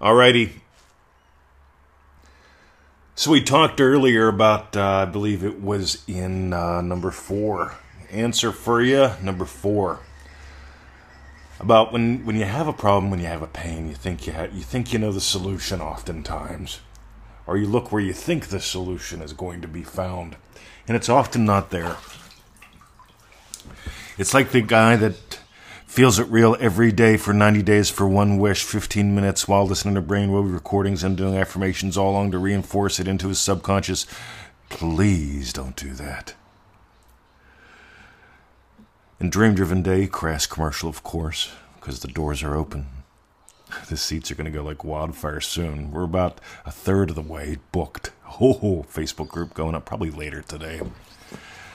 Alrighty. So we talked earlier about, uh, I believe it was in uh, number four. Answer for you, number four. About when, when you have a problem, when you have a pain, you think you ha- you think you know the solution. Oftentimes, or you look where you think the solution is going to be found, and it's often not there. It's like the guy that feels it real every day for 90 days for one wish, 15 minutes while listening to brainwave recordings and doing affirmations all along to reinforce it into his subconscious. Please don't do that. In Dream Driven Day, crass commercial, of course, because the doors are open. The seats are going to go like wildfire soon. We're about a third of the way booked. Oh, Facebook group going up probably later today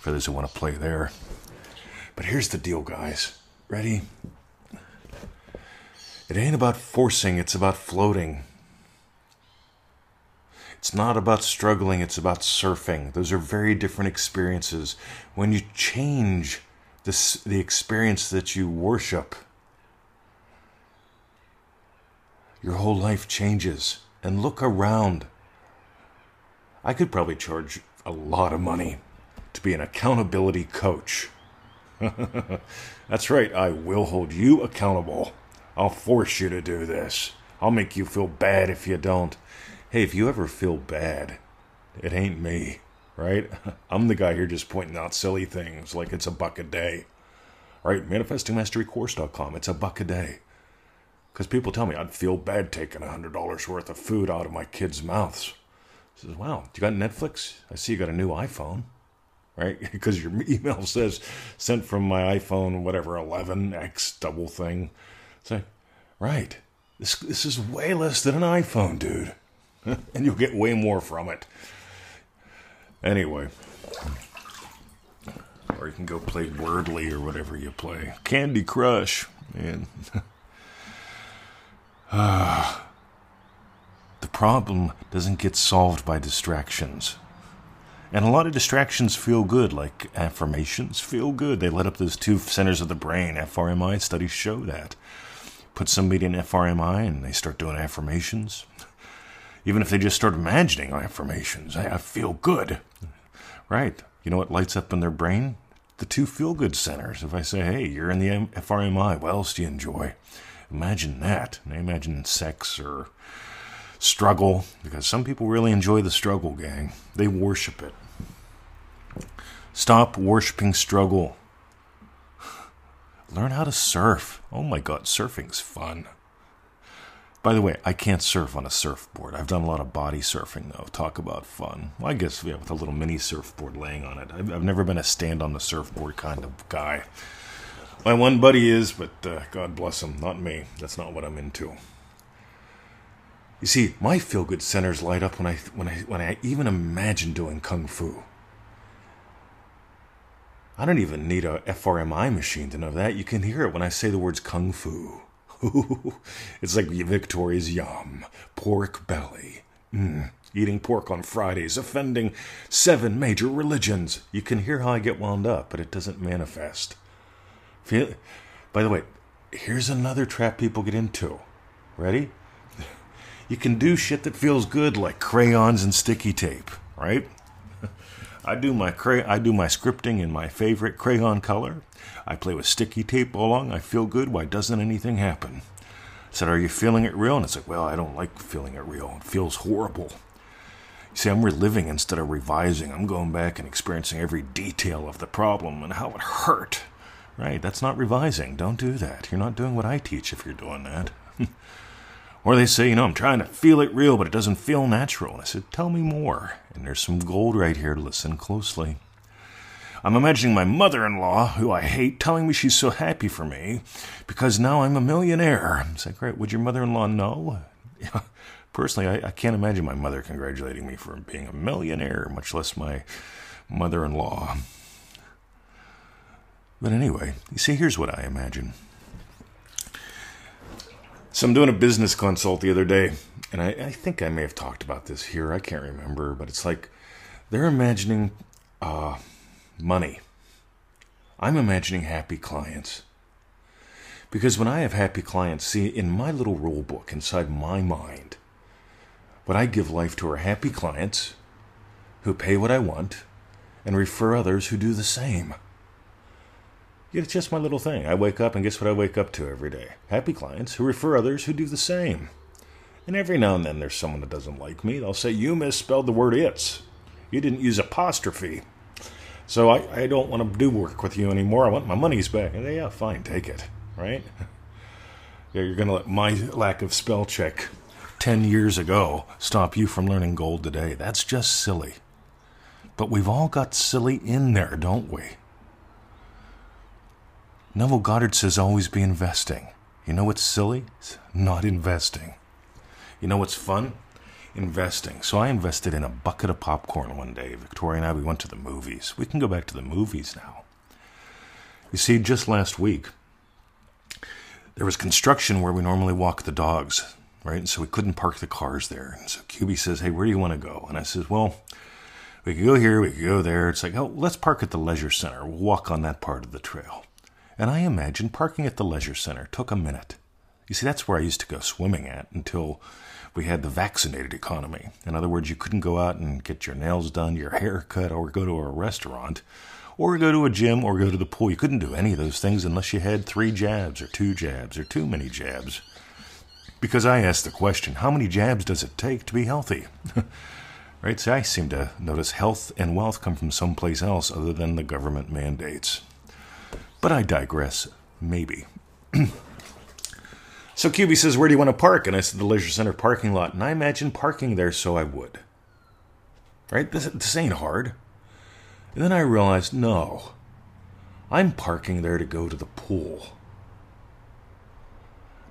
for those who want to play there. But here's the deal, guys. Ready? It ain't about forcing, it's about floating. It's not about struggling, it's about surfing. Those are very different experiences. When you change this, the experience that you worship, your whole life changes. And look around. I could probably charge a lot of money to be an accountability coach. That's right, I will hold you accountable. I'll force you to do this. I'll make you feel bad if you don't. Hey, if you ever feel bad, it ain't me, right? I'm the guy here just pointing out silly things like it's a buck a day. Right? ManifestingMasteryCourse.com. It's a buck a day. Because people tell me I'd feel bad taking a $100 worth of food out of my kids' mouths. I says, wow, you got Netflix? I see you got a new iPhone right? Because your email says sent from my iPhone, whatever, 11X double thing. Say, right, this, this is way less than an iPhone, dude. and you'll get way more from it. Anyway. Or you can go play Wordle or whatever you play. Candy Crush. Man. uh, the problem doesn't get solved by distractions. And a lot of distractions feel good, like affirmations feel good. They let up those two centers of the brain. FRMI studies show that. Put somebody in FRMI and they start doing affirmations. Even if they just start imagining affirmations, I feel good. Right. You know what lights up in their brain? The two feel good centers. If I say, hey, you're in the FRMI, what else do you enjoy? Imagine that. I imagine sex or struggle, because some people really enjoy the struggle, gang. They worship it. Stop worshiping struggle. Learn how to surf. Oh my god, surfing's fun. By the way, I can't surf on a surfboard. I've done a lot of body surfing, though. Talk about fun. Well, I guess, yeah, with a little mini surfboard laying on it. I've, I've never been a stand on the surfboard kind of guy. My one buddy is, but uh, God bless him, not me. That's not what I'm into. You see, my feel good centers light up when I, when, I, when I even imagine doing kung fu. I don't even need a FRMI machine to know that. You can hear it when I say the words kung fu. it's like Victoria's yum, pork belly. Mm, eating pork on Fridays, offending seven major religions. You can hear how I get wound up, but it doesn't manifest. Feel, by the way, here's another trap people get into. Ready? You can do shit that feels good, like crayons and sticky tape, right? I do my cray- I do my scripting in my favorite crayon color. I play with sticky tape all along. I feel good. Why doesn't anything happen? I said, Are you feeling it real? And it's like, Well, I don't like feeling it real. It feels horrible. You see, I'm reliving instead of revising. I'm going back and experiencing every detail of the problem and how it hurt. Right? That's not revising. Don't do that. You're not doing what I teach if you're doing that. Or they say, you know, I'm trying to feel it real, but it doesn't feel natural. And I said, tell me more. And there's some gold right here listen closely. I'm imagining my mother in law, who I hate, telling me she's so happy for me because now I'm a millionaire. It's like, great, would your mother in law know? Personally, I, I, can't imagine my mother congratulating me for being a millionaire, much less my mother in law. But anyway, you see, here's what I imagine. So I'm doing a business consult the other day, and I, I, think I may have talked about this here. I can't remember, but it's like they're imagining uh, money. I'm imagining happy clients. Because when I have happy clients, see, in my little rule book inside my mind, what I give life to are happy clients who pay what I want and refer others who do the same. It's just my little thing. I wake up and guess what I wake up to every day? Happy clients who refer others who do the same. And every now and then there's someone that doesn't like me. They'll say, You misspelled the word it's. You didn't use apostrophe. So I, I don't want to do work with you anymore. I want my money's back. And they, yeah, fine, take it. Right? Yeah, you're going to let my lack of spell check 10 years ago stop you from learning gold today. That's just silly. But we've all got silly in there, don't we? Neville Goddard says always be investing. You know what's silly? It's not investing. You know what's fun? Investing. So I invested in a bucket of popcorn one day. Victoria and I, we went to the movies. We can go back to the movies now. You see, just last week, there was construction where we normally walk the dogs, right? And so we couldn't park the cars there. And so QB says, Hey, where do you want to go? And I says, Well, we could go here, we could go there. It's like, oh, let's park at the leisure center. We'll walk on that part of the trail. And I imagine parking at the leisure center took a minute. You see, that's where I used to go swimming at until we had the vaccinated economy. In other words, you couldn't go out and get your nails done, your hair cut, or go to a restaurant, or go to a gym, or go to the pool. You couldn't do any of those things unless you had three jabs, or two jabs, or too many jabs. Because I asked the question, how many jabs does it take to be healthy? right? See, I seem to notice health and wealth come from someplace else other than the government mandates. But I digress. Maybe. so QB says, Where do you want to park? And I said, The Leisure Center parking lot. And I imagine parking there, so I would. Right? This, this ain't hard. And then I realized, no. I'm parking there to go to the pool.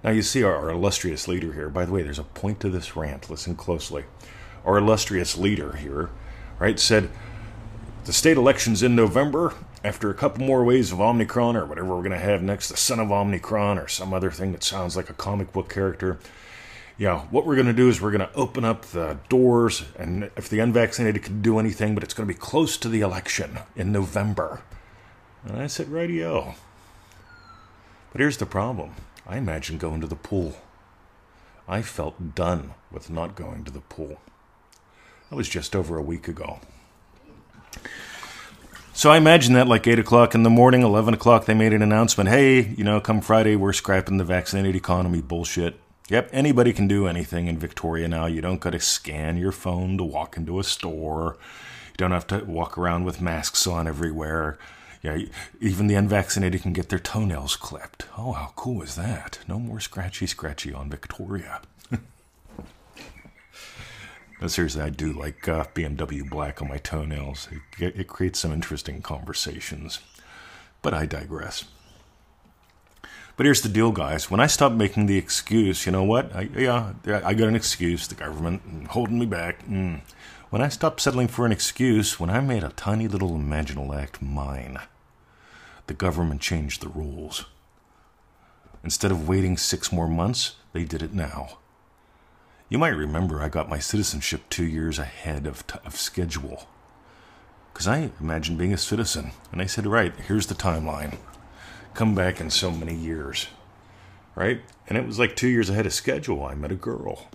Now, you see our, our, illustrious leader here. By the way, there's a point to this rant. Listen closely. Our illustrious leader here, right, said the state election's in November after a couple more waves of Omnicron or whatever we're going to have next, the son of Omnicron or some other thing that sounds like a comic book character. Yeah, what we're going to do is we're going to open up the doors, and if the unvaccinated can do anything, but it's going to be close to the election in November. And I said, radio. But here's the problem I imagine going to the pool. I felt done with not going to the pool. That was just over a week ago. So I imagine that like 8 o'clock in the morning, 11 o'clock, they made an announcement hey, you know, come Friday, we're scrapping the vaccinated economy bullshit. Yep, anybody can do anything in Victoria now. You don't got to scan your phone to walk into a store. You don't have to walk around with masks on everywhere. Yeah, even the unvaccinated can get their toenails clipped. Oh, how cool is that? No more scratchy scratchy on Victoria. No, seriously, I do like uh, BMW black on my toenails. It, it creates some interesting conversations. But I digress. But here's the deal, guys. When I stop making the excuse, you know what? I, yeah, I got an excuse. The government holding me back. Mm. When I stopped settling for an excuse, when I made a tiny little imaginal act mine, the government changed the rules. Instead of waiting six more months, they did it now. You might remember I got my citizenship two years ahead of, t- of schedule. Because I imagined being a citizen. And I said, right, here's the timeline. Come back in so many years. Right? And it was like two years ahead of schedule. I met a girl.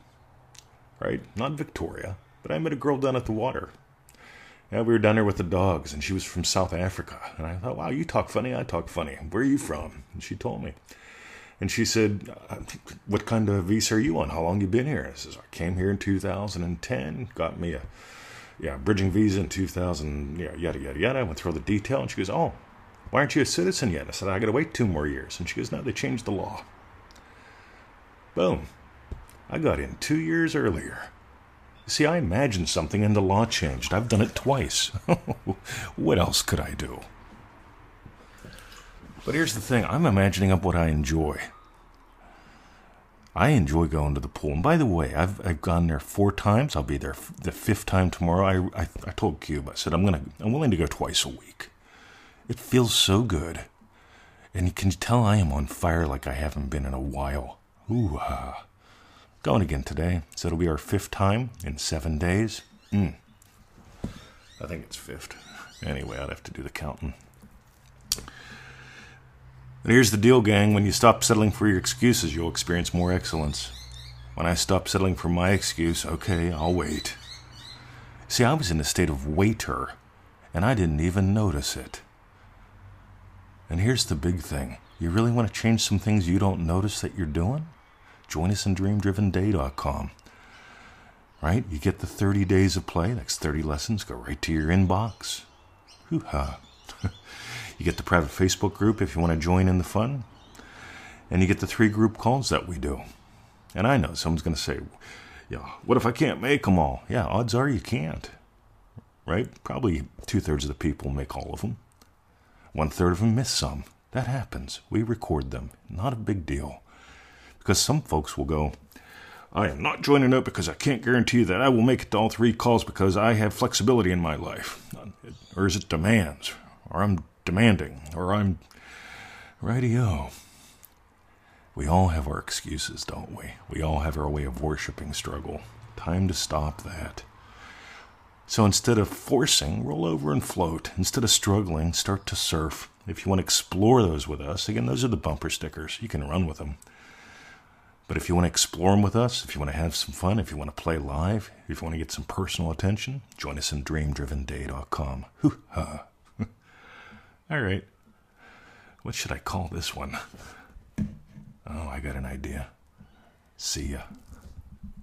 Right? Not Victoria, but I met a girl down at the water. Yeah, we were down there with the dogs, and she was from South Africa. And I thought, wow, you talk funny, I talk funny. Where are you from? And she told me. And she said, "What kind of visa are you on? How long you been here?" I says, "I came here in 2010. Got me a yeah bridging visa in 2000. Yeah, yada yada yada." I went through all the detail, and she goes, "Oh, why aren't you a citizen yet?" I said, "I got to wait two more years." And she goes, "No, they changed the law." Boom, I got in two years earlier. See, I imagined something and the law changed. I've done it twice. what else could I do? But here's the thing I'm imagining up what I enjoy. I enjoy going to the pool. And by the way, I've, I've gone there four times. I'll be there the fifth time tomorrow. I, I, I told Cube, I said, I'm, gonna, I'm willing to go twice a week. It feels so good. And you can tell I am on fire like I haven't been in a while. Ooh. Going again today. So it'll be our fifth time in seven days. Mm. I think it's fifth. Anyway, I'd have to do the counting. And here's the deal, gang when you stop settling for your excuses, you'll experience more excellence. When I stop settling for my excuse, okay, I'll wait. See, I was in a state of waiter, and I didn't even notice it. And here's the big thing you really want to change some things you don't notice that you're doing? Join us in dreamdrivenday.com. Right? You get the 30 days of play, next 30 lessons, go right to your inbox. Hoo ha. you get the private Facebook group if you want to join in the fun. And you get the three group calls that we do. And I know someone's going to say, yeah, what if I can't make them all? Yeah, odds are you can't. Right? Probably two thirds of the people make all of them. One third of them miss some. That happens. We record them. Not a big deal. Because some folks will go, I am not joining up because I can't guarantee that I will make it to all three calls because I have flexibility in my life. Or is it demands? Or I'm demanding? Or I'm. Radio. We all have our excuses, don't we? We all have our way of worshiping struggle. Time to stop that. So instead of forcing, roll over and float. Instead of struggling, start to surf. If you want to explore those with us, again, those are the bumper stickers. You can run with them. But if you want to explore them with us, if you want to have some fun, if you want to play live, if you want to get some personal attention, join us in dreamdrivenday.com. Hoo ha. All right. What should I call this one? Oh, I got an idea. See ya.